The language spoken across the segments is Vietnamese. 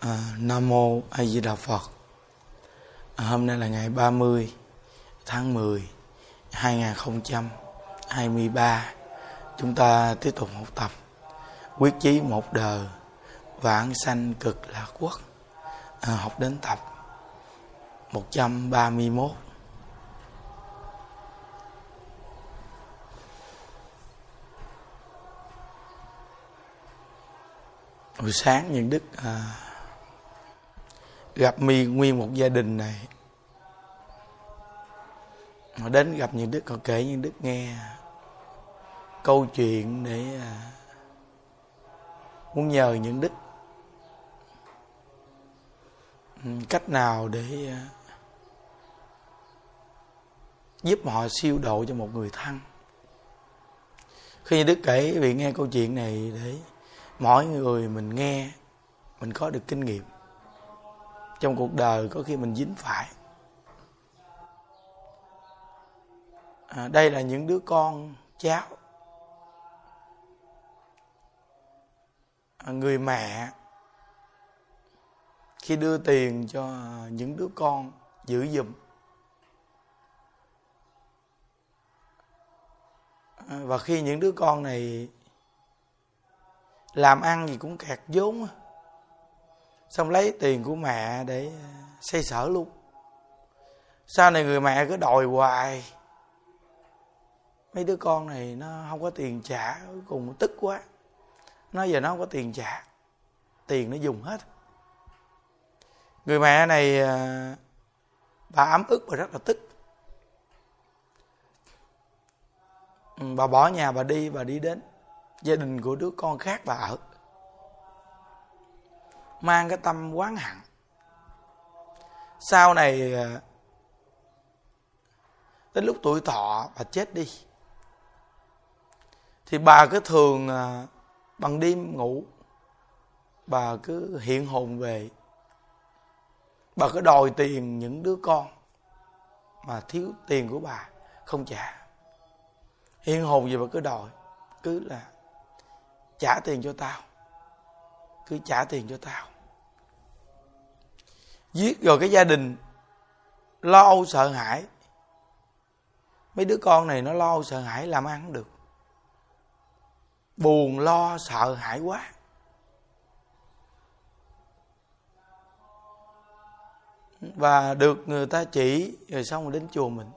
À, Nam mô A Di Đà Phật. À, hôm nay là ngày 30 tháng 10 2023. Chúng ta tiếp tục học tập quyết chí một đời vãng sanh cực lạc quốc. À, học đến tập 131. buổi sáng những đức à, gặp mi nguyên một gia đình này. Họ đến gặp những đức họ kể những đức nghe câu chuyện để à, muốn nhờ những đức ừ, cách nào để à, giúp họ siêu độ cho một người thân. Khi đức kể vì nghe câu chuyện này để mỗi người mình nghe, mình có được kinh nghiệm trong cuộc đời có khi mình dính phải. À, đây là những đứa con cháu. À, người mẹ khi đưa tiền cho những đứa con giữ giùm. À, và khi những đứa con này làm ăn gì cũng kẹt vốn xong lấy tiền của mẹ để uh, xây sở luôn. Sau này người mẹ cứ đòi hoài. Mấy đứa con này nó không có tiền trả, cuối cùng tức quá. Nó giờ nó không có tiền trả. Tiền nó dùng hết. Người mẹ này uh, bà ấm ức và rất là tức. Bà bỏ nhà bà đi bà đi đến gia đình của đứa con khác bà ở mang cái tâm quán hận. Sau này ờ, đến lúc tuổi thọ bà chết đi, thì bà cứ thường ờ, bằng đêm ngủ, bà cứ hiện hồn về. Bà cứ đòi tiền những đứa con mà thiếu tiền của bà không trả. Hiện hồn gì bà cứ đòi, cứ là trả tiền cho tao cứ trả tiền cho tao. Giết rồi cái gia đình lo âu sợ hãi. Mấy đứa con này nó lo âu sợ hãi làm ăn không được. Buồn, lo, sợ hãi quá. Và được người ta chỉ, rồi xong rồi đến chùa mình.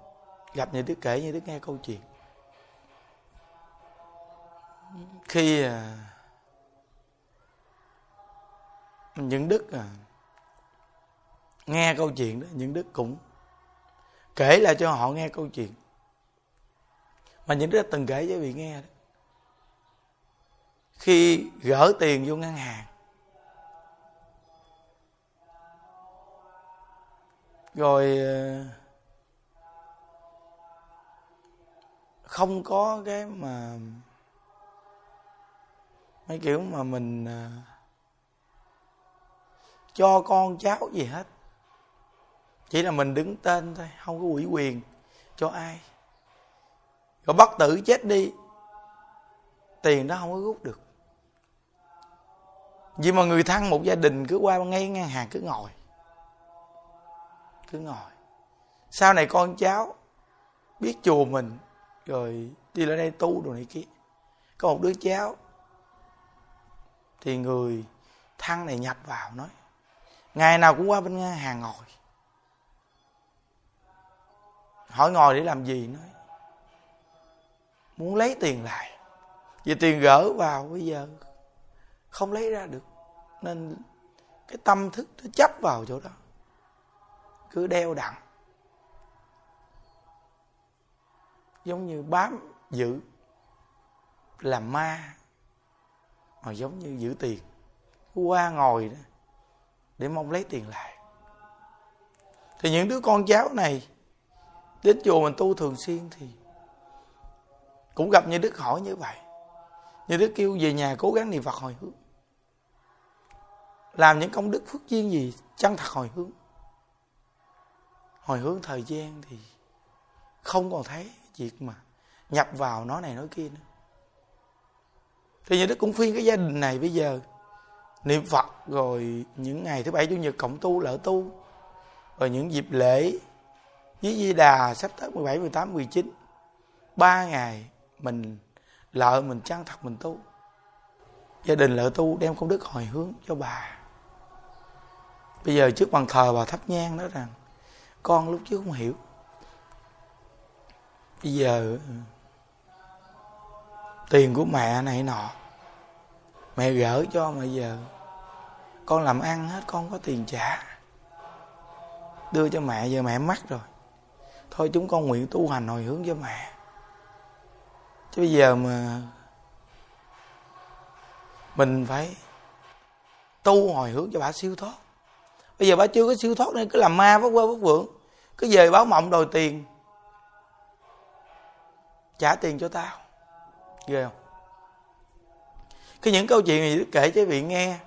Gặp những đứa kể như đứa nghe câu chuyện. Khi à, những đức à, nghe câu chuyện đó những đức cũng kể lại cho họ nghe câu chuyện. Mà những đức đã từng kể với vị nghe đó. Khi gỡ tiền vô ngân hàng rồi ờ, không có cái mà mấy kiểu mà mình ờ, cho con cháu gì hết. Chỉ là mình đứng tên thôi, không có ủy quyền cho ai. Rồi bất tử chết đi, tiền đó không có rút được. Vì mà người thân một gia đình cứ qua ngay ngang hàng cứ ngồi cứ ngồi. Sau này con cháu biết chùa mình, rồi đi lên đây tu đồ này kia. Có một đứa cháu thì người thăng này nhập vào nói ngày nào cũng qua bên nga hàng ngồi hỏi ngồi để làm gì nói. Muốn lấy tiền lại. Vì tiền gỡ vào bây giờ không lấy ra được. Nên cái tâm thức nó chấp vào chỗ đó. Cứ đeo đặng giống như bám giữ làm ma, mà giống như giữ tiền. Qua ngồi đó để mong lấy tiền lại. Thì những đứa con cháu này, đến chùa mình tu thường xuyên thì cũng gặp như đức hỏi như vậy. Như đức kêu về nhà cố gắng niệm phật hồi hướng. Làm những công đức phước duyên gì, chân thật hồi hướng. Hồi hướng thời gian thì không còn thấy việc mà nhập vào nó này nói kia nữa. Thì như đức cũng khuyên cái gia đình này, bây giờ niệm phật rồi những ngày thứ bảy chủ nhật cộng tu lỡ tu. Rồi những dịp lễ với Di Đà sắp tới 17, 18, 19 ba ngày mình lợ mình chăng thật mình tu. Gia đình lợ tu đem công đức hồi hướng cho bà. Bây giờ trước bàn thờ bà thắp nhang nói rằng con lúc trước không hiểu. Bây giờ tiền của mẹ này nọ mẹ gỡ cho mà giờ. Con làm ăn hết, con có tiền trả. Đưa cho mẹ, giờ mẹ mắc rồi. Thôi chúng con nguyện tu hành hồi hướng cho mẹ. Chứ bây giờ mà mình phải tu hồi hướng cho bà siêu thoát. Bây giờ bà chưa có siêu thoát nên cứ làm ma bất vơ bất vưởng cứ về báo mộng đòi tiền. Trả tiền cho tao. Ghê không? Cái những câu chuyện này kể cho vị nghe,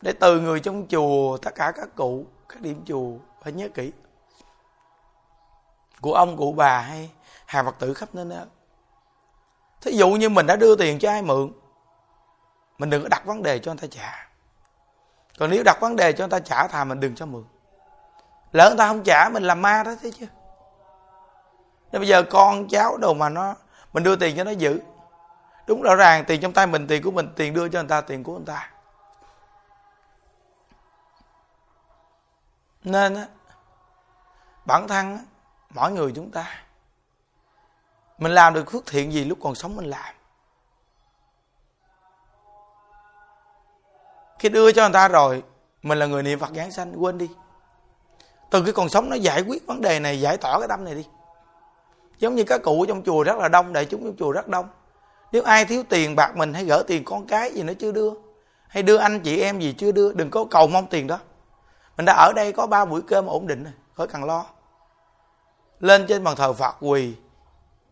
để từ người trong chùa, tất cả các cụ, các điểm chùa phải nhớ kỹ. Của ông, cụ bà hay hàng phật tử khắp nơi đó thí dụ như mình đã đưa tiền cho ai mượn, mình đừng có đặt vấn đề cho người ta trả. Còn nếu đặt vấn đề cho người ta trả thà mình đừng cho mượn. Lỡ người ta không trả, mình làm ma đó thế chứ nên bây giờ con cháu đâu mà nó, mình đưa tiền cho nó giữ đúng rõ ràng tiền trong tay mình tiền của mình tiền đưa cho người ta tiền của người ta. Nên á bản thân á, mỗi người chúng ta mình làm được phước thiện gì lúc còn sống mình làm. Khi đưa cho người ta rồi mình là người niệm phật giảng sanh quên đi. Từ cái còn sống nó giải quyết vấn đề này giải tỏa cái tâm này đi. Giống như các cụ trong chùa rất là đông đại chúng trong chùa rất đông nếu ai thiếu tiền, bạc mình hay gỡ tiền con cái gì nó chưa đưa. Hay đưa anh chị em gì chưa đưa, đừng có cầu mong tiền đó. Mình đã ở đây có ba buổi cơm ổn định rồi, khỏi cần lo. Lên trên bàn thờ phật quỳ,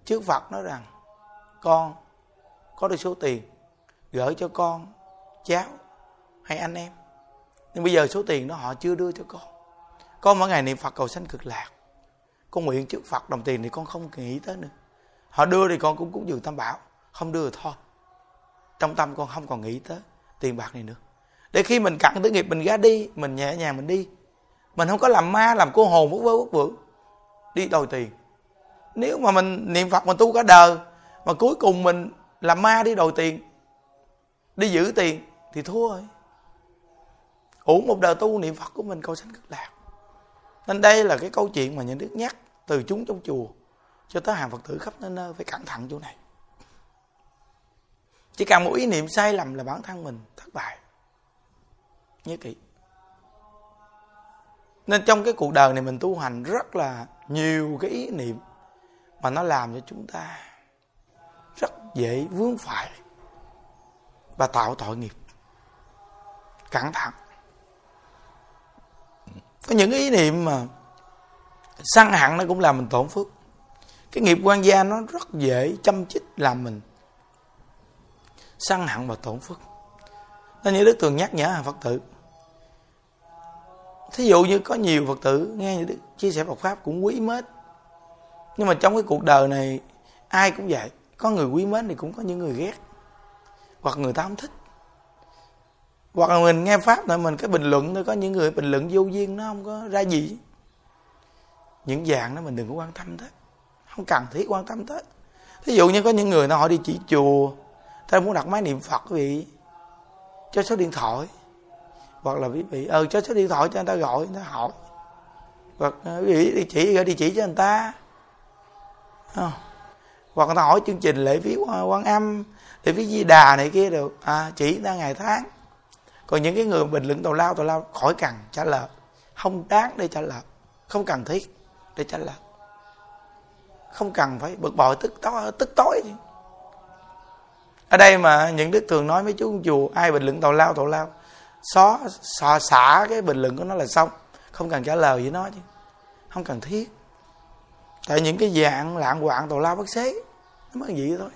trước phật nói rằng, con, có được số tiền, gửi cho con, cháu hay anh em. Nhưng bây giờ số tiền đó họ chưa đưa cho con. Con mỗi ngày niệm phật cầu sanh cực lạc. Con nguyện trước phật đồng tiền thì con không nghĩ tới nữa. Họ đưa thì con cũng cúng dường tam bảo không đưa thôi. Trong tâm con không còn nghĩ tới tiền bạc này nữa. Để khi mình cặn tới nghiệp, mình ra đi, mình nhẹ nhàng mình đi. Mình không có làm ma, làm cô hồn vất vơ vất vưởng đi đòi tiền. Nếu mà mình, niệm phật mình tu cả đời, mà cuối cùng mình làm ma đi đòi tiền, đi giữ tiền thì thua rồi. Uổng một đời tu niệm phật của mình, cầu sanh cực lạc. Nên đây là cái câu chuyện mà nhà đức nhắc từ chúng trong chùa cho tới hàng phật tử khắp nơi nơi phải cẩn thận chỗ này chỉ cần một ý niệm sai lầm là bản thân mình thất bại. Nhớ kỹ. Nên trong cái cuộc đời này mình tu hành rất là nhiều cái ý niệm mà nó làm cho chúng ta rất dễ vướng phải và tạo tội nghiệp. Cẩn thận. Có những ý niệm mà săn hẳn nó cũng làm mình tổn phước. Cái nghiệp quan gia nó rất dễ chăm chích làm mình săn hẳn và tổn phước nên như đức thường nhắc nhở hàng phật tử. Thí dụ như có nhiều phật tử nghe như đức chia sẻ Phật pháp cũng quý mến. Nhưng mà trong cái cuộc đời này, ai cũng vậy. Có người quý mến thì cũng có những người ghét. Hoặc người ta không thích. Hoặc là mình nghe pháp rồi mình cái bình luận thôi có những người bình luận vô duyên, nó không có ra gì. Những dạng đó mình đừng có quan tâm tới. Không cần thiết quan tâm tới. Thí dụ như có những người nó họ đi chỉ chùa ta muốn đặt máy niệm phật, quý vị. Cho số điện thoại. Hoặc là quý vị ờ cho số điện thoại cho người ta gọi, người ta hỏi. Hoặc ờ, quý vị địa chỉ gửi địa chỉ cho người ta. Không? hoặc người ta hỏi chương trình lễ phí quan âm, lễ phí di đà này kia được. À chỉ người ta ngày tháng. Còn những cái người bình luận tào lao tào lao, khỏi cần trả lời. Không đáng để trả lời. Không cần thiết để trả lời. Không cần phải bực bội, tức tối tức tối ở đây mà những đức thường nói mấy chú chùa ai bình luận tàu lao tàu lao. Xóa xả, xả cái bình luận của nó là xong. Không cần trả lời với nó chứ. Không cần thiết. Tại những cái dạng lạng quạng tào lao bất xế nó mới vậy thôi.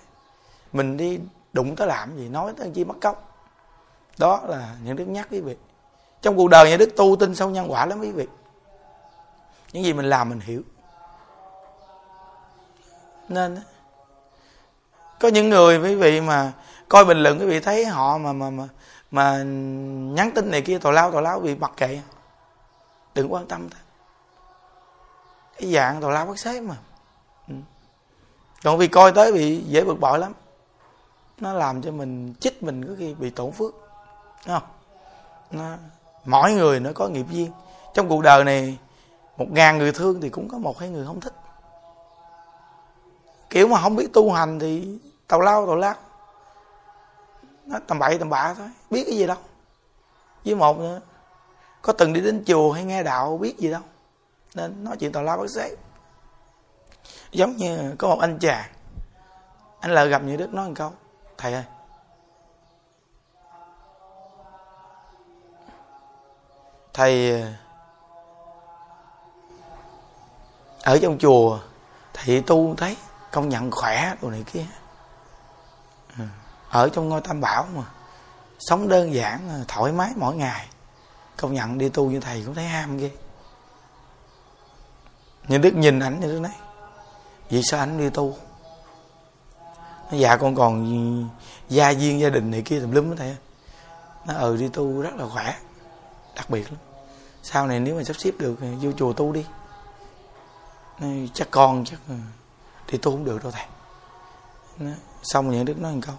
Mình đi đụng tới làm gì nói tới chi mất cốc đó là những đức nhắc quý vị. Trong cuộc đời nhà đức tu tin sâu nhân quả lắm quý vị. Những gì mình làm mình hiểu. Nên có những người quý vị mà coi bình luận quý vị thấy họ mà mà mà mà nhắn tin này kia tào lao tào lao bị mặc kệ. Đừng quan tâm thôi cái dạng tào lao bất xế mà. Ừ. còn vì coi tới bị dễ bực bội lắm. Nó làm cho mình chích mình có khi bị tổn phước. Đúng không? Nó, mỗi người nó có nghiệp duyên. Trong cuộc đời này một ngàn người thương thì cũng có một hai người không thích. Kiểu mà không biết tu hành thì tào lao tào lao nó tầm bậy, tầm bạ thôi, biết cái gì đâu. Với một nữa, có từng đi đến chùa hay nghe đạo, biết gì đâu. Nên nói chuyện tào lao bác sĩ. Giống như có một anh chàng, anh lợi gặp như đức nói một câu, thầy ơi, thầy ờ, ở trong chùa thầy tu thấy công nhận khỏe đồ này kia ở trong ngôi tam bảo mà. Sống đơn giản à, thoải mái mỗi ngày. Công nhận đi tu như thầy cũng thấy ham ghê. Nhưng đức nhìn ảnh như đức nói vì sao ảnh đi tu? Nó dạ con còn gia duyên gia đình này kia tùm lum đó thầy. Nó ừ đi tu rất là khỏe đặc biệt lắm. Sau này nếu mà sắp xếp được à, vô chùa tu đi. Nói, chắc con chắc à, đi tu không được đâu thầy. Nó, xong rồi những đức nói một câu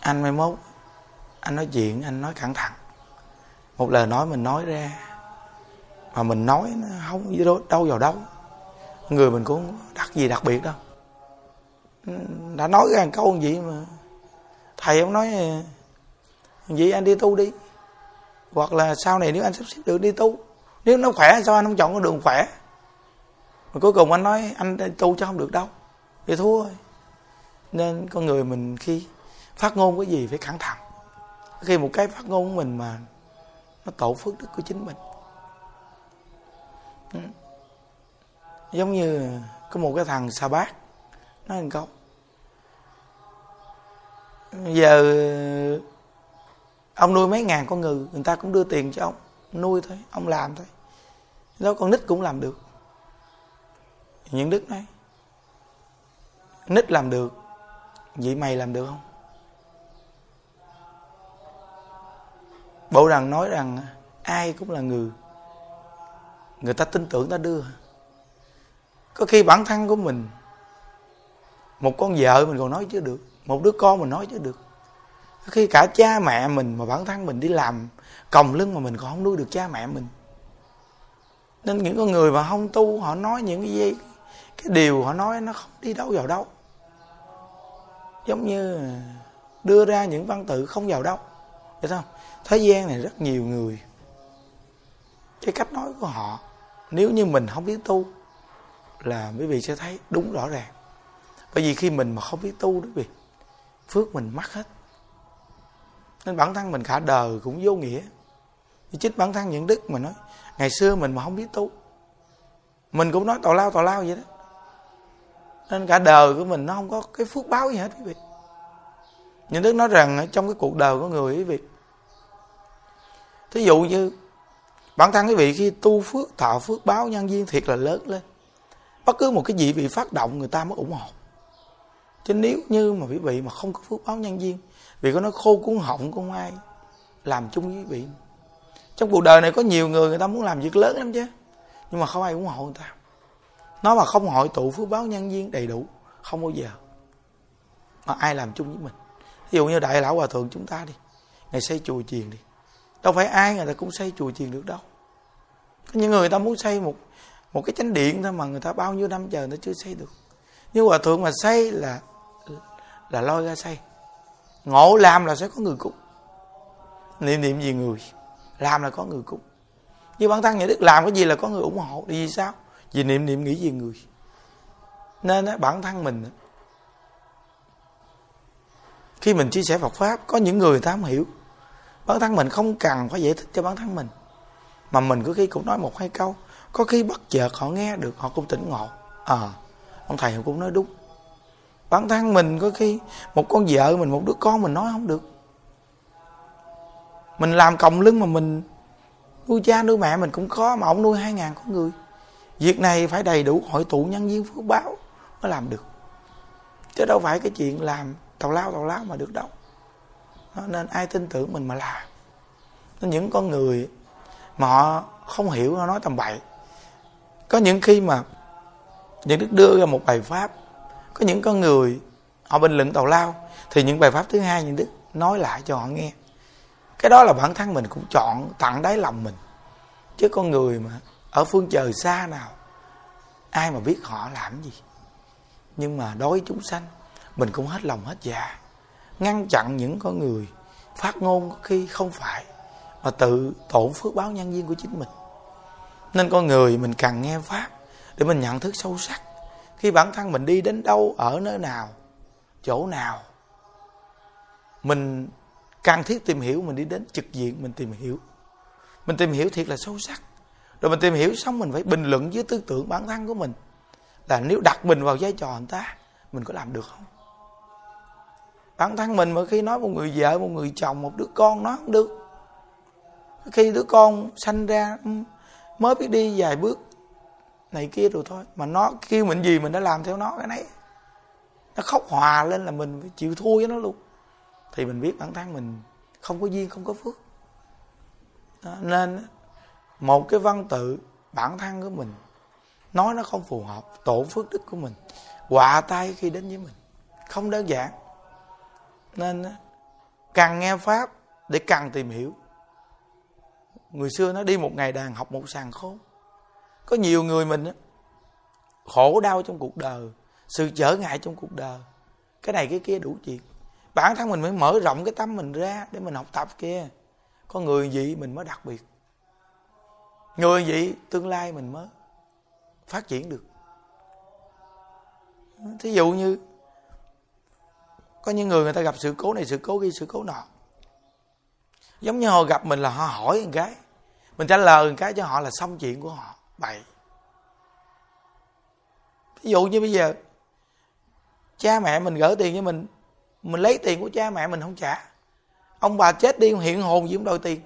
anh mai mốt anh nói chuyện anh nói cẩn thận một lời nói mình nói ra mà mình nói nó không đâu, đâu vào đâu. Người mình cũng đặc gì đặc biệt đâu. Đã nói ra một câu gì mà thầy ông nói vậy anh đi tu đi. Hoặc là sau này nếu anh sắp xếp được đi tu nếu nó khỏe sao anh không chọn con đường khỏe? Mà cuối cùng anh nói anh đi tu cho không được đâu thì thua rồi nên con người mình khi phát ngôn cái gì phải cẩn thận. Khi một cái phát ngôn của mình mà nó tổ phước đức của chính mình. Ừ. Giống như có một cái thằng sa bát nói một câu. Giờ ông nuôi mấy ngàn con ngừ, người ta cũng đưa tiền cho ông, nuôi thôi, ông làm thôi. Đó con nít cũng làm được. Những đức nói, nít làm được, vậy mày làm được không? Bộ rằng nói rằng ai cũng là người. Người ta tin tưởng ta đưa. Có khi bản thân của mình, một con vợ mình còn nói chứ được, một đứa con mình nói chứ được. Có khi cả cha mẹ mình mà bản thân mình đi làm, còng lưng mà mình còn không nuôi được cha mẹ mình. Nên những con người mà không tu, họ nói những cái gì, cái điều họ nói nó không đi đâu vào đâu. Giống như đưa ra những văn tự không vào đâu. Vậy không thế gian này rất nhiều người. Cái cách nói của họ, nếu như mình không biết tu, là quý vị sẽ thấy đúng rõ ràng. Bởi vì khi mình mà không biết tu đó quý vị, phước mình mất hết. Nên bản thân mình cả đời cũng vô nghĩa. Chính bản thân những đức mà nói, ngày xưa mình mà không biết tu. Mình cũng nói tào lao tào lao vậy đó. Nên cả đời của mình nó không có cái phước báo gì hết quý vị. Những đức nói rằng trong cái cuộc đời của người quý vị thí dụ như, bản thân quý vị khi tu phước tạo phước, báo nhân duyên thiệt là lớn lên. Bất cứ một cái gì bị phát động, người ta mới ủng hộ. Chứ nếu như mà quý vị mà không có phước, báo nhân duyên vì có nói khô cuốn họng không ai làm chung với quý vị. Trong cuộc đời này có nhiều người người ta muốn làm việc lớn lắm chứ. Nhưng mà không ai ủng hộ người ta. Nó mà không hội tụ phước, báo nhân duyên đầy đủ, không bao giờ. Mà ai làm chung với mình? Ví dụ như đại lão hòa thượng chúng ta đi. Ngày xây chùa chiền đi đâu phải ai người ta cũng xây chùa chiền được đâu. Có những người, người ta muốn xây một một cái chánh điện thôi mà người ta bao nhiêu năm chờ nó chưa xây được. Nhưng hòa thượng mà xây là là lôi ra xây. Ngộ làm là sẽ có người cúng. Niệm niệm gì người làm là có người cúng. Như bản thân nhà đức làm cái gì là có người ủng hộ vì sao? Vì niệm niệm nghĩ gì người. Nên á, bản thân mình khi mình chia sẻ Phật pháp có những người ta không hiểu bản thân mình không cần phải giải thích cho bản thân mình. Mà mình có khi cũng nói một hai câu. Có khi bất chợt họ nghe được họ cũng tỉnh ngộ. À, ông thầy cũng nói đúng. Bản thân mình có khi một con vợ mình một đứa con mình nói không được. Mình làm còng lưng mà mình nuôi cha nuôi mẹ mình cũng khó mà ông nuôi hai ngàn con người. Việc này phải đầy đủ hội tụ nhân viên phước báo mới làm được. Chứ đâu phải cái chuyện làm tào lao tào lao mà được đâu nên ai tin tưởng mình mà làm. Nên những con người mà họ không hiểu nó nói tầm bậy. Có những khi mà những đức đưa ra một bài pháp. Có những con người, họ bình luận tào lao, thì những bài pháp thứ hai những đức nói lại cho họ nghe. Cái đó là bản thân mình cũng chọn tặng đáy lòng mình. Chứ con người mà ở phương trời xa nào, ai mà biết họ làm gì. Nhưng mà đối với chúng sanh, mình cũng hết lòng hết dạ ngăn chặn những con người phát ngôn có khi không phải, mà tự tổn phước báo nhân viên của chính mình. Nên con người mình cần nghe pháp để mình nhận thức sâu sắc khi bản thân mình đi đến đâu, ở nơi nào, chỗ nào. Mình cần thiết tìm hiểu, mình đi đến trực diện, mình tìm hiểu. Mình tìm hiểu thiệt là sâu sắc. Rồi mình tìm hiểu xong mình phải bình luận với tư tưởng bản thân của mình là nếu đặt mình vào vai trò người ta, mình có làm được không? Bản thân mình mà khi nói một người vợ một người chồng một đứa con nó không được. Khi đứa con sanh ra ừ, mới biết đi vài bước này kia rồi thôi. Mà nó kêu mình gì mình đã làm theo nó cái này nó khóc hòa lên là mình phải chịu thua với nó luôn. Thì mình biết bản thân mình không có duyên không có phước. Đó, nên một cái văn tự bản thân của mình nói nó không phù hợp tổ phước đức của mình quạ tay khi đến với mình không đơn giản nên càng nghe pháp để càng tìm hiểu. Người xưa nó đi một ngày đàn học một sàn khôn. Có nhiều người mình khổ đau trong cuộc đời, sự trở ngại trong cuộc đời. Cái này cái kia đủ chuyện. Bản thân mình mới mở rộng cái tâm mình ra để mình học tập kia. Có người gì mình mới đặc biệt. Người gì tương lai mình mới phát triển được. Thí dụ như có những người người ta gặp sự cố này, sự cố kia, sự cố nọ. Giống như họ gặp mình là họ hỏi một cái. Mình trả lời một cái cho họ là xong chuyện của họ. Bậy. Ví dụ như bây giờ, cha mẹ mình gửi tiền cho mình mình lấy tiền của cha mẹ mình không trả. Ông bà chết đi hiện hồn gì cũng đòi tiền.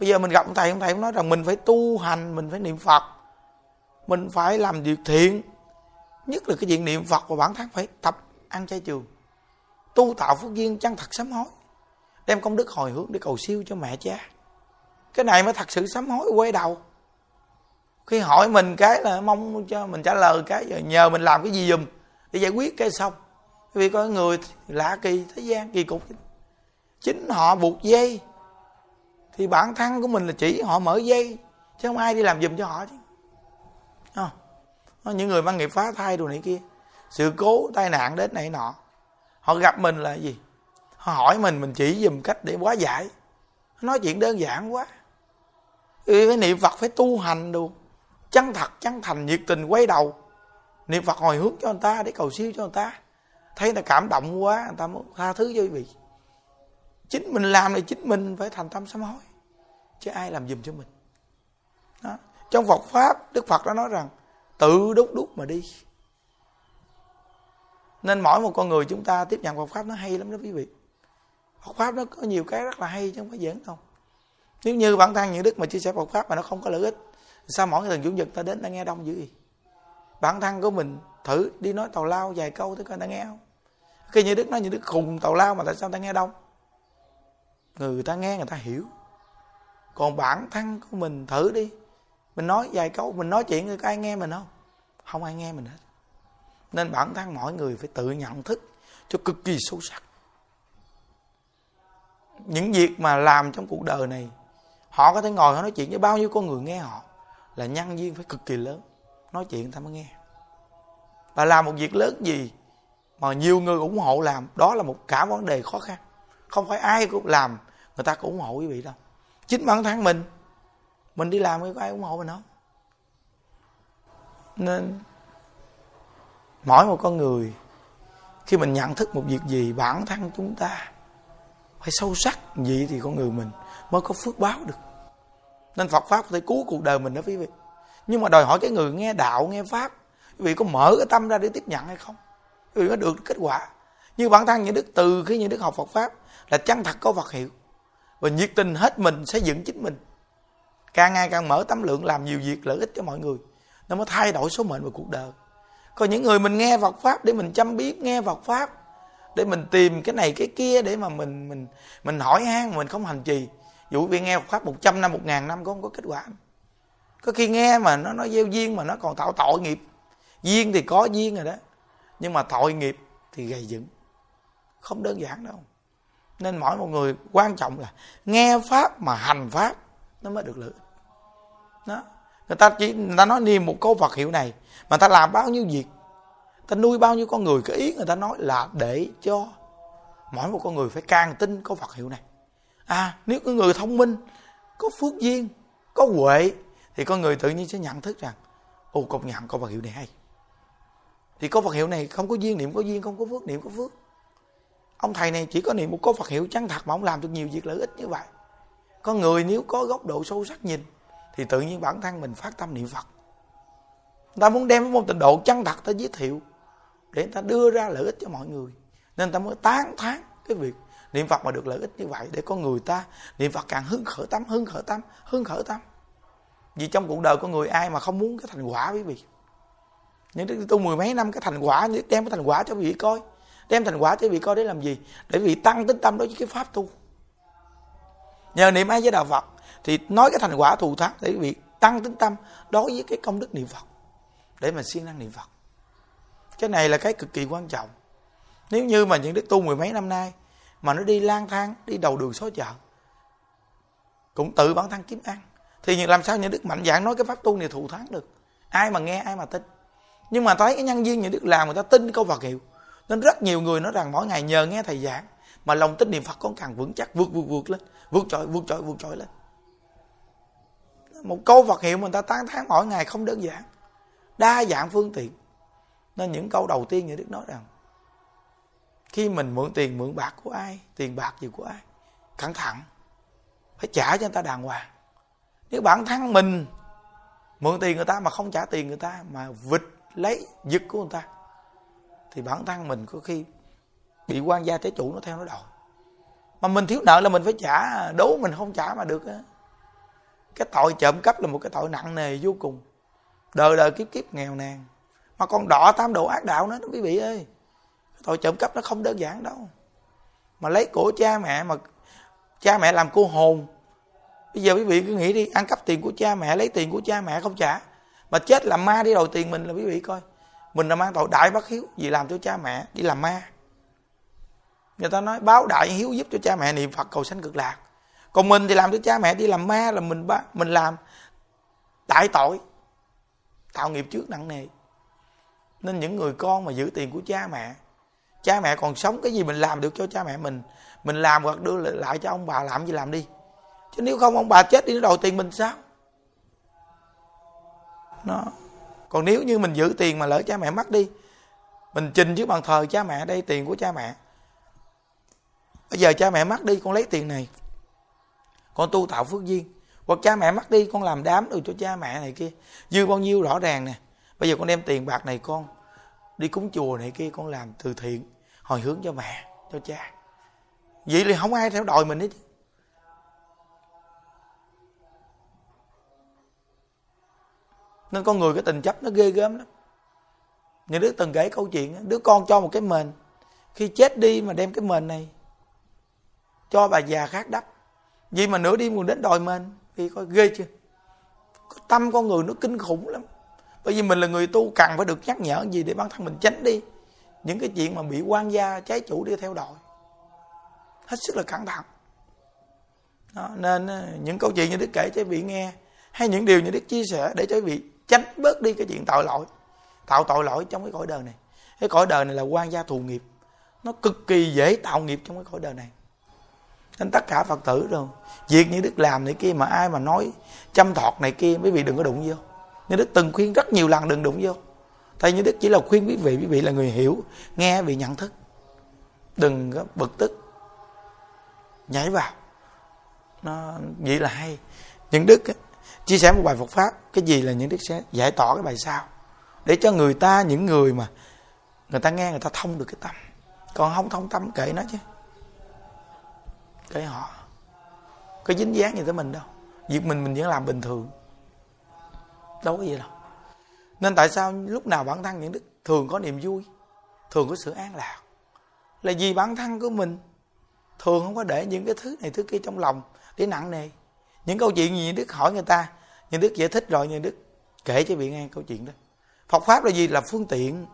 Bây giờ mình gặp ông thầy ông thầy cũng nói rằng mình phải tu hành, mình phải niệm phật. Mình phải làm việc thiện. Nhất là cái chuyện niệm phật và bản thân phải tập ăn chay trường tu tạo phước duyên chân thật sám hối? Đem công đức hồi hướng để cầu siêu cho mẹ cha. Cái này mới thật sự sám hối quay đầu. Khi hỏi mình cái là mong cho mình trả lời cái, giờ nhờ mình làm cái gì dùm để giải quyết cái xong. Vì có người lạ kỳ thế gian, kỳ cục. Chính họ buộc dây. Thì bản thân của mình là chỉ họ mở dây, chứ không ai đi làm giùm cho họ chứ. Không? những người mang nghiệp phá thai đồ này kia, sự cố tai nạn đến này nọ họ gặp mình là gì? Họ hỏi mình mình chỉ dùm cách để quá giải. Nói chuyện đơn giản quá. Vì phải niệm phật phải tu hành đồ. Chân thật, chân thành, nhiệt tình, quay đầu. Niệm phật hồi hướng cho người ta, để cầu siêu cho người ta. Thấy người ta cảm động quá, người ta muốn tha thứ cho quý vị. Chính mình làm thì chính mình phải thành tâm sám hối. Chứ ai làm giùm cho mình? Đó. trong Phật pháp, Đức Phật đã nói rằng, tự đúc đúc mà đi nên mỗi một con người chúng ta tiếp nhận Phật pháp nó hay lắm đó quý vị. Phật pháp nó có nhiều cái rất là hay chứ không phải giỡn đâu. Nếu như bản thân những đức mà chia sẻ Phật pháp mà nó không có lợi ích, sao mỗi lần chủ nhật ta đến ta nghe đông dữ gì bản thân của mình thử đi nói tàu lao vài câu tới coi ta nghe không? Khi như đức nói như đức khùng tàu lao mà tại sao ta nghe đông? Người ta nghe người ta hiểu. Còn bản thân của mình thử đi. Mình nói vài câu, mình nói chuyện có ai nghe mình không? Không ai nghe mình hết nên bản thân mọi người phải tự nhận thức cho cực kỳ sâu sắc. Những việc mà làm trong cuộc đời này, họ có thể ngồi họ nói chuyện với bao nhiêu con người nghe họ, là nhân viên phải cực kỳ lớn. Nói chuyện người ta mới nghe. Và làm một việc lớn gì mà nhiều người ủng hộ làm, đó là một cả vấn đề khó khăn. Không phải ai cũng làm, người ta cũng ủng hộ quý vị đâu. Chính bản thân mình mình đi làm có ai ủng hộ mình không? Nên mỗi một con người, khi mình nhận thức một việc gì, bản thân chúng ta phải sâu sắc vậy thì con người mình mới có phước báo được. Nên Phật pháp có thể cứu cuộc đời mình đó quý vị. Nhưng mà đòi hỏi cái người nghe đạo, nghe pháp, quý vị có mở cái tâm ra để tiếp nhận hay không? Quý vị có được kết quả. Như bản thân những đức, từ khi những đức học Phật pháp là chân thật có Phật hiệu. Và nhiệt tình hết mình xây dựng chính mình. Càng ngày càng mở tâm lượng làm nhiều việc lợi ích cho mọi người, nó mới thay đổi số mệnh và cuộc đời còn những người mình nghe Phật pháp để mình chăm biết, nghe Phật pháp, để mình tìm cái này cái kia để mà mình mình mình hỏi han, mình không hành trì. Dụ vì nghe Phật pháp 100 năm, một ngàn năm có không có kết quả. Có khi nghe mà nó nó gieo duyên mà nó còn tạo tội nghiệp. Duyên thì có duyên rồi đó, nhưng mà tội nghiệp thì gầy dựng. Không đơn giản đâu. Nên mỗi một người quan trọng là nghe pháp mà hành pháp nó mới được lợi đó người ta chỉ, người ta nói niềm một câu Phật hiệu này, mà người ta làm bao nhiêu việc? Ta nuôi bao nhiêu con người? Cái ý người ta nói là để cho mỗi một con người phải càng tin câu Phật hiệu này. À nếu có người thông minh, có phước duyên, có huệ, thì con người tự nhiên sẽ nhận thức rằng ồ công nhận câu Phật hiệu này hay. Thì câu Phật hiệu này không có duyên niệm có duyên, không có phước niệm có phước. Ông thầy này chỉ có niệm một câu Phật hiệu chân thật mà ông làm được nhiều việc lợi ích như vậy. Con người nếu có góc độ sâu sắc nhìn thì tự nhiên bản thân mình phát tâm niệm Phật. Người ta muốn đem một tình độ chân thật tới giới thiệu, để người ta đưa ra lợi ích cho mọi người. Nên ta mới tán thán cái việc niệm Phật mà được lợi ích như vậy, để con người ta niệm Phật càng hưng khởi tâm, hưng khởi tâm, hưng khởi tâm. Vì trong cuộc đời con người ai mà không muốn cái thành quả, quý vị? Những đức tu mười mấy năm cái thành quả đem cái thành quả cho quý vị coi. Đem thành quả cho quý vị coi để làm gì? Để quý vị tăng tính tâm đối với cái pháp tu. Nhờ niệm ai với đạo Phật thì nói cái thành quả thù thắng để việc tăng tính tâm đối với cái công đức niệm Phật, để mà siêng năng niệm Phật. Cái này là cái cực kỳ quan trọng. Nếu như mà những đức tu mười mấy năm nay mà nó đi lang thang, đi đầu đường xó chợ, cũng tự bản thân kiếm ăn, thì làm sao những đức mạnh dạng nói cái pháp tu này thù thắng được? Ai mà nghe, ai mà tin. Nhưng mà thấy cái nhân viên, những đức làm người ta tin câu Phật hiệu. Nên rất nhiều người nói rằng mỗi ngày nhờ nghe thầy giảng, mà lòng tin niệm Phật con càng vững chắc, vượt vượt vượt lên, vượt trội vượt trội vượt trội lên một câu Phật hiệu mà người ta tán thán mỗi ngày không đơn giản. Đa dạng phương tiện. Nên những câu đầu tiên như đức nói rằng, khi mình mượn tiền mượn bạc của ai, tiền bạc gì của ai, cẩn thận, phải trả cho người ta đàng hoàng. Nếu bản thân mình mượn tiền người ta mà không trả tiền người ta, mà vịt lấy, giật của người ta, thì bản thân mình có khi bị quan gia trái chủ nó theo nó đòi. Mà mình thiếu nợ là mình phải trả, đố mình không trả mà được á cái tội trộm cắp là một cái tội nặng nề vô cùng. Đời đời kiếp kiếp nghèo nàn. Mà còn đỏ tam độ ác đạo nữa đó, quý vị ơi. Tội trộm cắp nó không đơn giản đâu. Mà lấy của cha mẹ mà cha mẹ làm cô hồn. Bây giờ quý vị cứ nghĩ đi, ăn cắp tiền của cha mẹ, lấy tiền của cha mẹ không trả. Mà chết làm ma đi đòi tiền mình là quý vị coi. Mình là mang tội đại bất hiếu, vì làm cho cha mẹ đi làm ma. Người ta nói báo đại hiếu giúp cho cha mẹ niệm phật cầu sanh cực lạc còn mình thì làm cho cha mẹ, đi làm ma là mình ba, mình làm. Đại tội. Tạo nghiệp trước nặng nề. Nên những người con mà giữ tiền của cha mẹ cha mẹ còn sống cái gì mình làm được cho cha mẹ mình? Mình làm hoặc đưa lại cho ông bà, làm gì làm đi. Chứ nếu không ông bà chết đi, nó đòi tiền mình sao? Nó còn nếu như mình giữ tiền mà lỡ cha mẹ mất đi, mình trình trước bàn thờ cha mẹ, đây tiền của cha mẹ. Bây giờ cha mẹ mất đi, con lấy tiền này con tu tạo phước duyên. Hoặc cha mẹ mất đi, con làm đám được cho cha mẹ này kia. Dư bao nhiêu rõ ràng nè. Bây giờ con đem tiền bạc này con đi cúng chùa này kia, con làm từ thiện, hồi hướng cho mẹ, cho cha. Vậy thì không ai theo đòi mình hết nên con người cái tình chấp nó ghê gớm lắm. Những đứa từng kể câu chuyện đứa con cho một cái mền. Khi chết đi mà đem cái mền này cho bà già khác đắp vì mà nửa đêm còn đến đòi mình. Thì coi ghê chưa? Tâm con người nó kinh khủng lắm. Bởi vì mình là người tu cần phải được nhắc nhở gì để bản thân mình tránh đi. Những cái chuyện mà bị quan gia trái chủ đi theo đòi. Hết sức là cẩn thận. Đó, nên ờ, những câu chuyện như đức kể cho vị nghe hay những điều như đức chia sẻ để cho vị tránh bớt đi cái chuyện tội lỗi. Tạo tội lỗi trong cái cõi đời này. Cái cõi đời này là quan gia thù nghiệp. Nó cực kỳ dễ tạo nghiệp trong cái cõi đời này nên tất cả phật tử rồi. Việc như đức làm này kia mà ai mà nói chăm thọt này kia, quý vị đừng có đụng vô. Như đức từng khuyên rất nhiều lần đừng đụng vô. Thầy như đức chỉ là khuyên quý vị quý vị là người hiểu, nghe vị nhận thức. Đừng có bực tức. Nhảy vào. Nó, vậy là hay. Những đức chia sẻ một bài Phật pháp. Cái gì là những đức sẽ giải tỏa cái bài sau? Để cho người ta, những người mà người ta nghe người ta thông được cái tâm. Còn không thông tâm kệ nó chứ cái họ. Có dính dáng gì tới mình đâu. Việc mình mình vẫn làm bình thường. Đâu có gì đâu. Nên tại sao lúc nào bản thân những đức thường có niềm vui, thường có sự an lạc? Là vì bản thân của mình thường không có để những cái thứ này, thứ kia trong lòng để nặng nề. Những câu chuyện gì đức hỏi người ta, những đức giải thích rồi những đức kể cho vị nghe câu chuyện đó. Phật pháp là gì? Là phương tiện.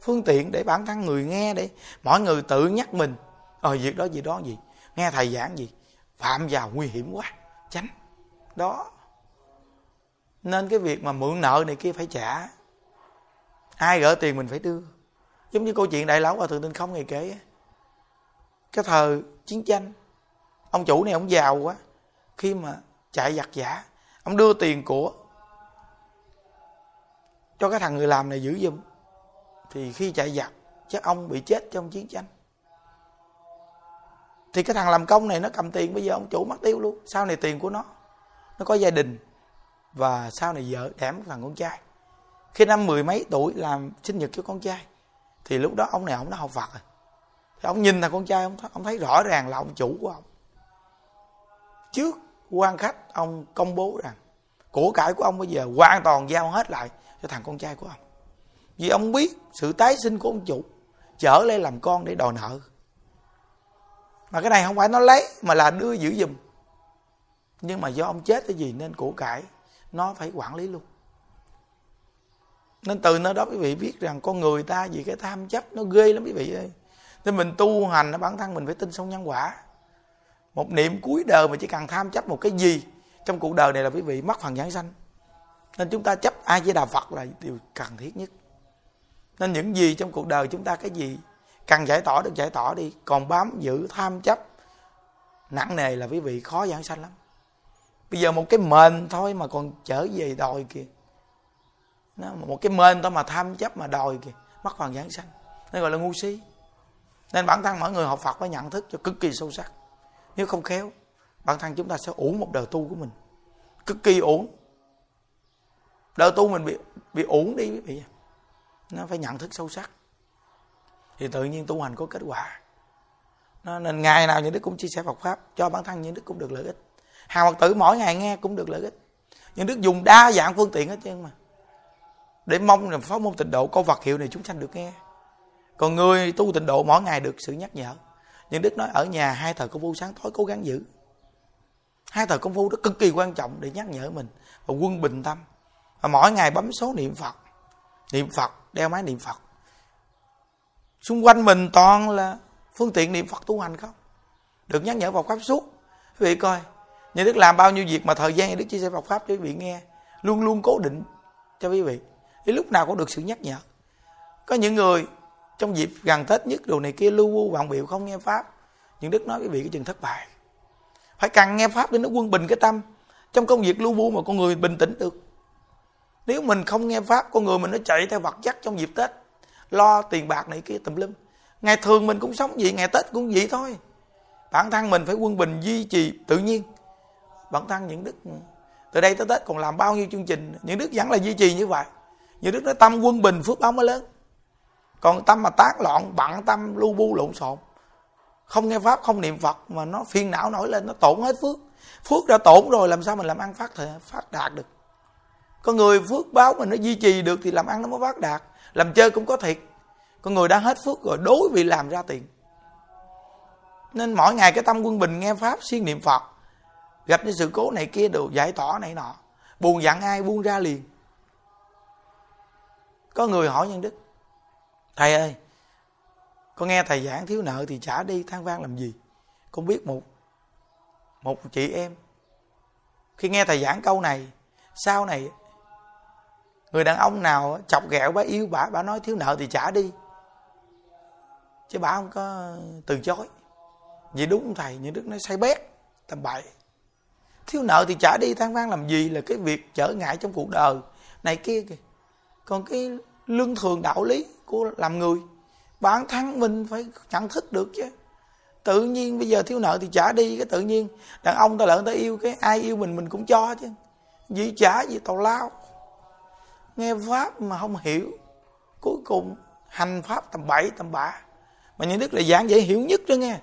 Phương tiện để bản thân người nghe để mọi người tự nhắc mình. Ờ việc đó gì đó gì nghe thầy giảng gì? Phạm vào nguy hiểm quá, tránh. Đó. Nên cái việc mà mượn nợ này kia phải trả. Ai gỡ tiền mình phải đưa. Giống như câu chuyện đại lão và thượng tinh không ngày kể cái thời chiến tranh, ông chủ này ông giàu quá. Khi mà chạy giặc giả, ông đưa tiền của cho cái thằng người làm này giữ giùm. Thì khi chạy giặc, chắc ông bị chết trong chiến tranh thì cái thằng làm công này nó cầm tiền bây giờ ông chủ mất tiêu luôn. Sau này tiền của nó nó có gia đình. Và sau này vợ đẻ một thằng con trai. Khi năm mười mấy tuổi làm sinh nhật cho con trai thì lúc đó ông này ông đã học Phật rồi. Thì ông nhìn thằng con trai ông, ông thấy rõ ràng là ông chủ của ông. Trước quan khách ông công bố rằng của cải của ông bây giờ hoàn toàn giao hết lại cho thằng con trai của ông. Vì ông biết sự tái sinh của ông chủ trở lên làm con để đòi nợ mà cái này không phải nó lấy, mà là đưa giữ giùm. Nhưng mà do ông chết cái gì nên của cải, nó phải quản lý luôn. Nên từ nơi đó quý vị biết rằng con người ta vì cái tham chấp nó ghê lắm quý vị ơi. Nên mình tu hành nó bản thân mình phải tin sâu nhân quả. Một niệm cuối đời mà chỉ cần tham chấp một cái gì trong cuộc đời này là quý vị mất phần giảng sanh. Nên chúng ta chấp ai với đà phật là điều cần thiết nhất. Nên những gì trong cuộc đời chúng ta, cái gì cần giải tỏa được giải tỏa đi, còn bám giữ tham chấp, nặng nề là quý vị khó giảng sanh lắm. Bây giờ một cái mền thôi mà còn trở về đòi kìa. Nó một cái mền thôi mà tham chấp mà đòi kìa, mất phần giảng sanh. Nó gọi là ngu si. Nên bản thân mọi người học phật phải nhận thức cho cực kỳ sâu sắc. Nếu không khéo, bản thân chúng ta sẽ uổng một đời tu của mình. Cực kỳ uổng. Đời tu mình bị bị uổng đi quý vị nó phải nhận thức sâu sắc thì tự nhiên tu hành có kết quả. Nó, nên ngày nào những đức cũng chia sẻ Phật pháp cho bản thân những đức cũng được lợi ích. Hàng phật tử mỗi ngày nghe cũng được lợi ích. Những đức dùng đa dạng phương tiện hết trơn mà. Để mong là pháp môn tịnh độ câu Phật hiệu này chúng sanh được nghe. Còn người tu tịnh độ mỗi ngày được sự nhắc nhở. Nhưng đức nói ở nhà hai thời công phu sáng tối cố gắng giữ. Hai thời công phu đó cực kỳ quan trọng để nhắc nhở mình và quân bình tâm. Và mỗi ngày bấm số niệm phật. Niệm phật đeo máy niệm phật xung quanh mình toàn là phương tiện niệm phật tu hành không? Được nhắc nhở vào pháp suốt. Quý vị coi nhà đức làm bao nhiêu việc mà thời gian nhà đức chia sẻ Phật pháp cho quý vị nghe, luôn luôn cố định cho quý vị. Thì lúc nào cũng được sự nhắc nhở. Có những người trong dịp gần tết nhất đồ này kia lưu vu vọng biểu không nghe pháp, nhưng đức nói quý vị cái chừng thất bại. Phải cần nghe pháp để nó quân bình cái tâm. Trong công việc lưu vu mà con người bình tĩnh được. Nếu mình không nghe pháp, con người mình nó chạy theo vật chất trong dịp tết lo tiền bạc này kia tùm lum. Ngày thường mình cũng sống vậy, ngày tết cũng vậy thôi. Bản thân mình phải quân bình, duy trì, tự nhiên. Bản thân những đức, từ đây tới tết còn làm bao nhiêu chương trình, những đức vẫn là duy trì như vậy. Những đức nói tâm quân bình, phước báo mới lớn. Còn tâm mà tán loạn, bận tâm, lu bu, lộn xộn. Không nghe pháp, không niệm phật, mà nó phiền não nổi lên, nó tổn hết phước. Phước đã tổn rồi, làm sao mình làm ăn phát thể, phát đạt được? Có người phước báo mình nó duy trì được thì làm ăn nó mới phát đạt làm chơi cũng có thiệt. Con người đã hết phước rồi, đối vì làm ra tiền. Nên mỗi ngày cái tâm quân bình nghe pháp, siêng niệm phật. Gặp những sự cố này kia đều giải tỏa này nọ. Buồn giận ai buông ra liền. Có người hỏi nhân đức, thầy ơi, con nghe thầy giảng thiếu nợ thì trả đi, than vang làm gì? Con biết một một chị em, khi nghe thầy giảng câu này, sau này người đàn ông nào chọc ghẹo bà yêu bà bà nói thiếu nợ thì trả đi. Chứ bà không có từ chối. Vậy đúng không thầy như đức nói say bét, tầm bậy. Thiếu nợ thì trả đi, than vang làm gì là cái việc trở ngại trong cuộc đời. Này kia kìa. Còn cái lương thường đạo lý của làm người, bản thân mình phải nhận thức được chứ. Tự nhiên bây giờ thiếu nợ thì trả đi, cái tự nhiên đàn ông ta lợn ta yêu, cái ai yêu mình mình cũng cho chứ. Gì trả gì tào lao nghe pháp mà không hiểu. Cuối cùng hành pháp tầm bậy, tầm bạ. Mà những đức là giảng dễ hiểu nhất đó nghe.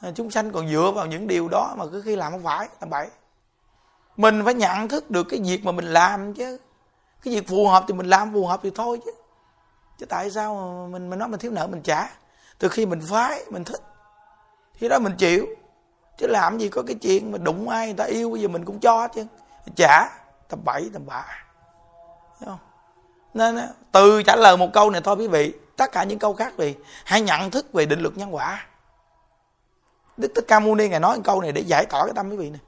À, chúng sanh còn dựa vào những điều đó mà cứ khi làm không phải, tầm bậy. Mình phải nhận thức được cái việc mà mình làm chứ. Cái việc phù hợp thì mình làm, phù hợp thì thôi chứ. Chứ tại sao mà mình mình nói mình thiếu nợ mình trả? Từ khi mình phái, mình thích. Thì đó mình chịu. Chứ làm gì có cái chuyện mà đụng ai người ta yêu, bây giờ mình cũng cho chứ. Trả, tầm bậy, tầm bạ không? nên à, từ trả lời một câu này thôi quý vị. Tất cả những câu khác vì hãy nhận thức về định luật nhân quả. Đức thích ca mâu ni ngài nói một câu này để giải tỏa cái tâm quý vị này.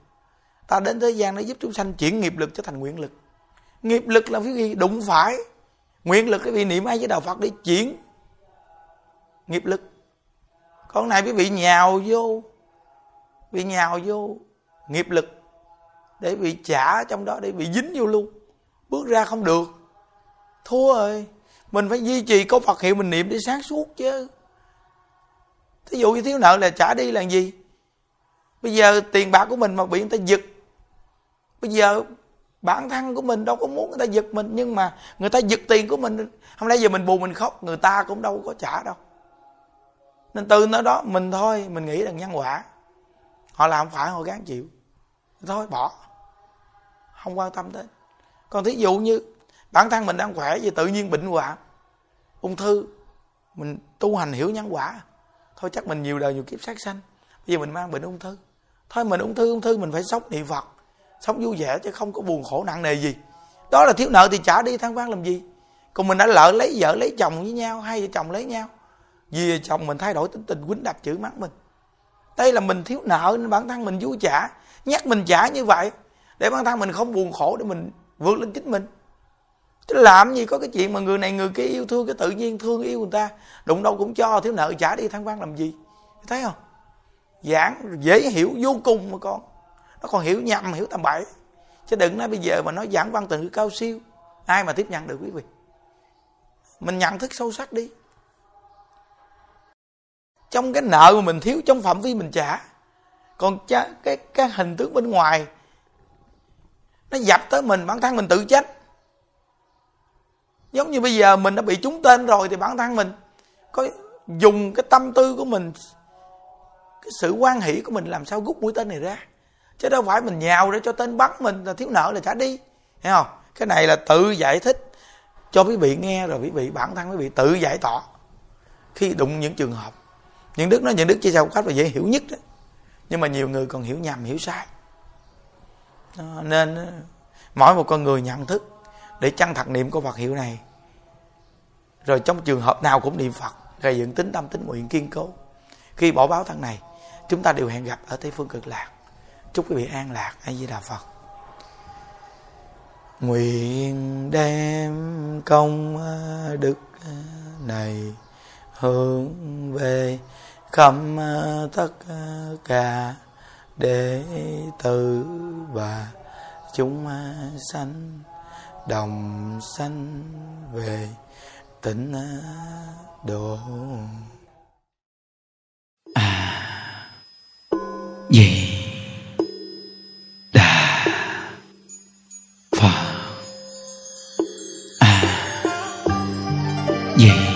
Ta đến thế gian để giúp chúng sanh chuyển nghiệp lực trở thành nguyện lực. Nghiệp lực là quý vị, đụng phải nguyện lực cái vị niệm ai với đạo phật để chuyển nghiệp lực. Còn này quý vị nhào vô bị nhào vô nghiệp lực để bị trả trong đó, để bị dính vô luôn bước ra không được. Thua rồi. Mình phải duy trì câu phật hiệu mình niệm để sáng suốt chứ. Thí dụ như thiếu nợ là trả đi là gì? Bây giờ tiền bạc của mình mà bị người ta giật. Bây giờ bản thân của mình đâu có muốn người ta giật mình, nhưng mà người ta giật tiền của mình. Không lẽ giờ mình buồn, mình khóc, người ta cũng đâu có trả đâu. Nên từ nó đó, mình thôi, mình nghĩ là nhân quả. Họ làm phải họ gán chịu. Thôi, bỏ. Không quan tâm tới còn thí dụ như bản thân mình đang khỏe vì tự nhiên bệnh hoạn. Ung thư, mình tu hành hiểu nhân quả. Thôi chắc mình nhiều đời nhiều kiếp sát sanh. Bây giờ mình mang bệnh ung thư. Thôi mình ung thư ung thư mình phải sống niệm phật. Sống vui vẻ chứ không có buồn khổ nặng nề gì. Đó là thiếu nợ thì trả đi, than quan làm gì? Còn mình đã lỡ lấy vợ, lấy chồng với nhau, hai vợ chồng lấy nhau. Vì chồng mình thay đổi tính tình, quýnh đập chữ mắng mình. Đây là mình thiếu nợ nên bản thân mình vui trả nhắc mình trả như vậy, để bản thân mình không buồn khổ để mình vượt lên chính mình. Chứ làm gì có cái chuyện mà người này người kia yêu thương cái tự nhiên thương yêu người ta. Đụng đâu cũng cho thiếu nợ trả đi than vang làm gì? Thấy không? Giảng dễ hiểu vô cùng mà con. Nó còn hiểu nhầm hiểu tầm bậy. Chứ đừng nói bây giờ mà nói giảng văn từ cao siêu ai mà tiếp nhận được quý vị? Mình nhận thức sâu sắc đi. Trong cái nợ mà mình thiếu trong phạm vi mình trả. Còn cái cái, cái hình tướng bên ngoài nó dập tới mình, bản thân mình tự trách. Giống như bây giờ mình đã bị trúng tên rồi thì bản thân mình có dùng cái tâm tư của mình, cái sự quan hỷ của mình làm sao rút mũi tên này ra. Chứ đâu phải mình nhào để cho tên bắn mình là thiếu nợ là trả đi. Hiểu không? Cái này là tự giải thích cho quý vị nghe rồi quý vị, bản thân quý vị tự giải tỏa khi đụng những trường hợp, những đức nói, những đức chia sẻ một cách là dễ hiểu nhất đó. Nhưng mà nhiều người còn hiểu nhầm, hiểu sai nên ờ, mỗi một con người nhận thức để chân thật niệm của Phật hiệu này. Rồi trong trường hợp nào cũng niệm Phật, gây dựng tính tâm tính nguyện kiên cố. Khi bỏ báo thân này, chúng ta đều hẹn gặp ở Tây Phương Cực Lạc. Chúc quý vị an lạc, a di đà phật. Nguyện đem công ờ, đức ờ, này hướng về khắp tất cả đệ tử và chúng sanh đồng sanh về tịnh độ à gì đà phật. À gì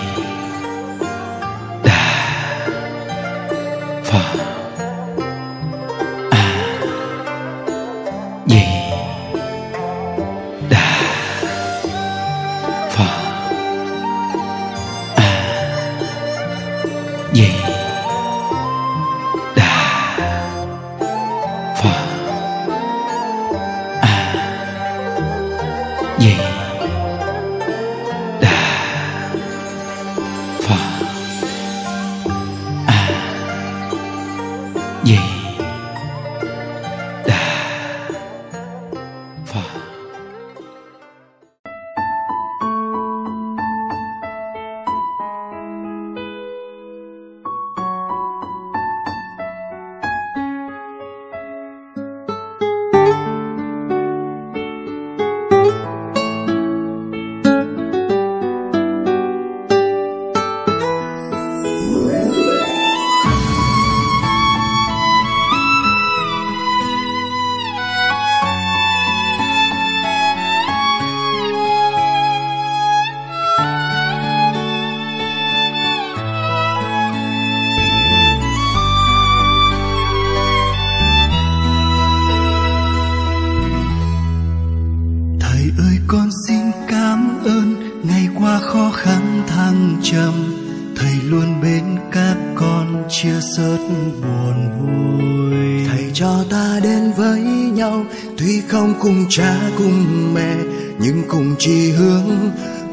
chia buồn vui. Thầy cho ta đến với nhau, tuy không cùng cha, cùng mẹ, nhưng cùng chỉ hướng,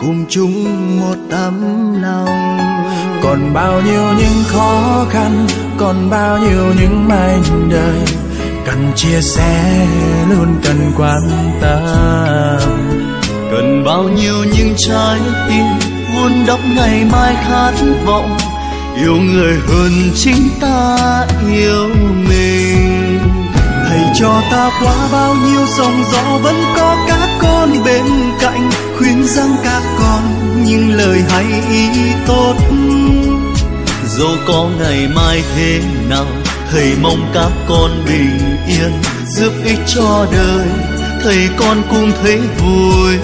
cùng chung một tấm lòng. Còn bao nhiêu những khó khăn, còn bao nhiêu những mảnh đời, cần chia sẻ luôn cần quan tâm. Cần bao nhiêu những trái tim vun đắp ngày mai khát vọng yêu người hơn chính ta yêu mình. Thầy cho ta qua bao nhiêu sóng gió, vẫn có các con bên cạnh, khuyên rằng các con những lời hay, ý tốt. Dù có ngày mai thế nào, thầy mong các con bình yên, giúp ích cho đời, thầy con cũng thấy vui.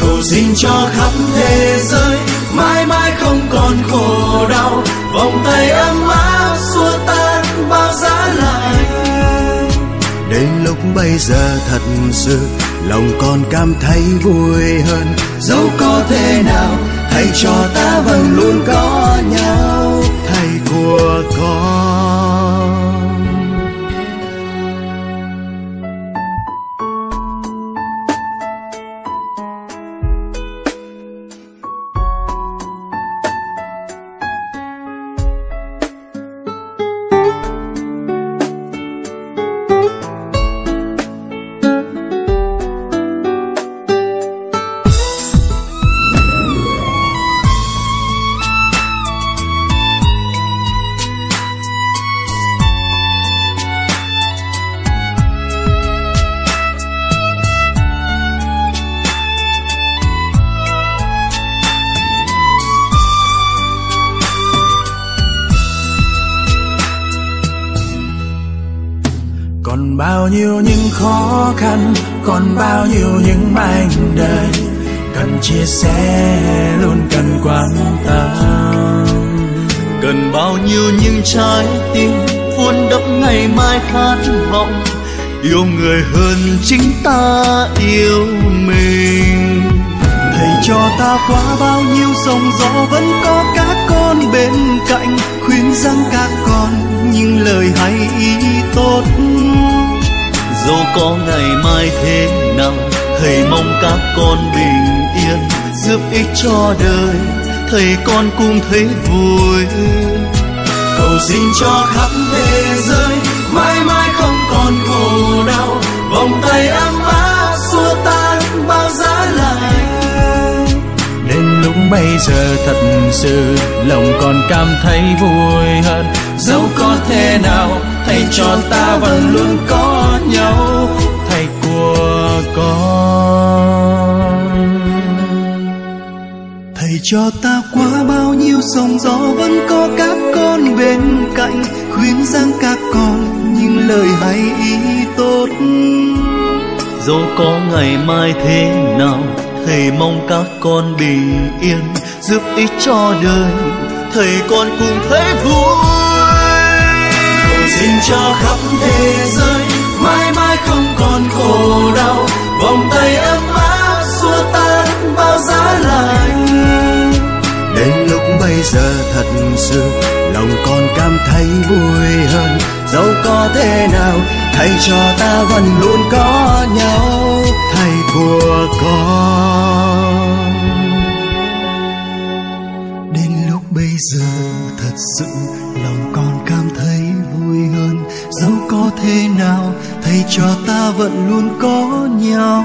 Cầu xin cho khắp thế giới mãi mãi không còn khổ đau vòng tay ấm áp xua tan bao giá lạnh đến lúc bây giờ thật sự lòng con cảm thấy vui hơn. Dẫu có thể nào thầy cho ta vẫn luôn có ai thế nào? Thầy mong các con bình yên, giúp ích cho đời. Thầy con cũng thấy vui. Cầu xin cho khắp thế giới, mãi mãi không còn khổ đau. Vòng tay ấm áp xua tan bao giá lạnh đến lúc bây giờ thật sự, lòng còn cảm thấy vui hơn. Dẫu có thế nào, thầy cho ta vẫn luôn có nhau con. Thầy cho ta qua bao nhiêu sóng gió vẫn có các con bên cạnh, khuyên rằng các con những lời hay ý tốt. Dù có ngày mai thế nào, thầy mong các con bình yên, giúp ích cho đời. Thầy con cùng thấy vui. Xin cho khắp thế giới, mãi mãi không còn khổ đau vòng tay ấm áp xua tan bao giá lạnh. Đến lúc bây giờ thật sự, lòng con cảm thấy vui hơn. Dẫu có thế nào, thầy cho ta vẫn luôn có nhau. Thầy của con. Đến lúc bây giờ thật sự có thế nào? Thầy cho ta vẫn luôn có nhau.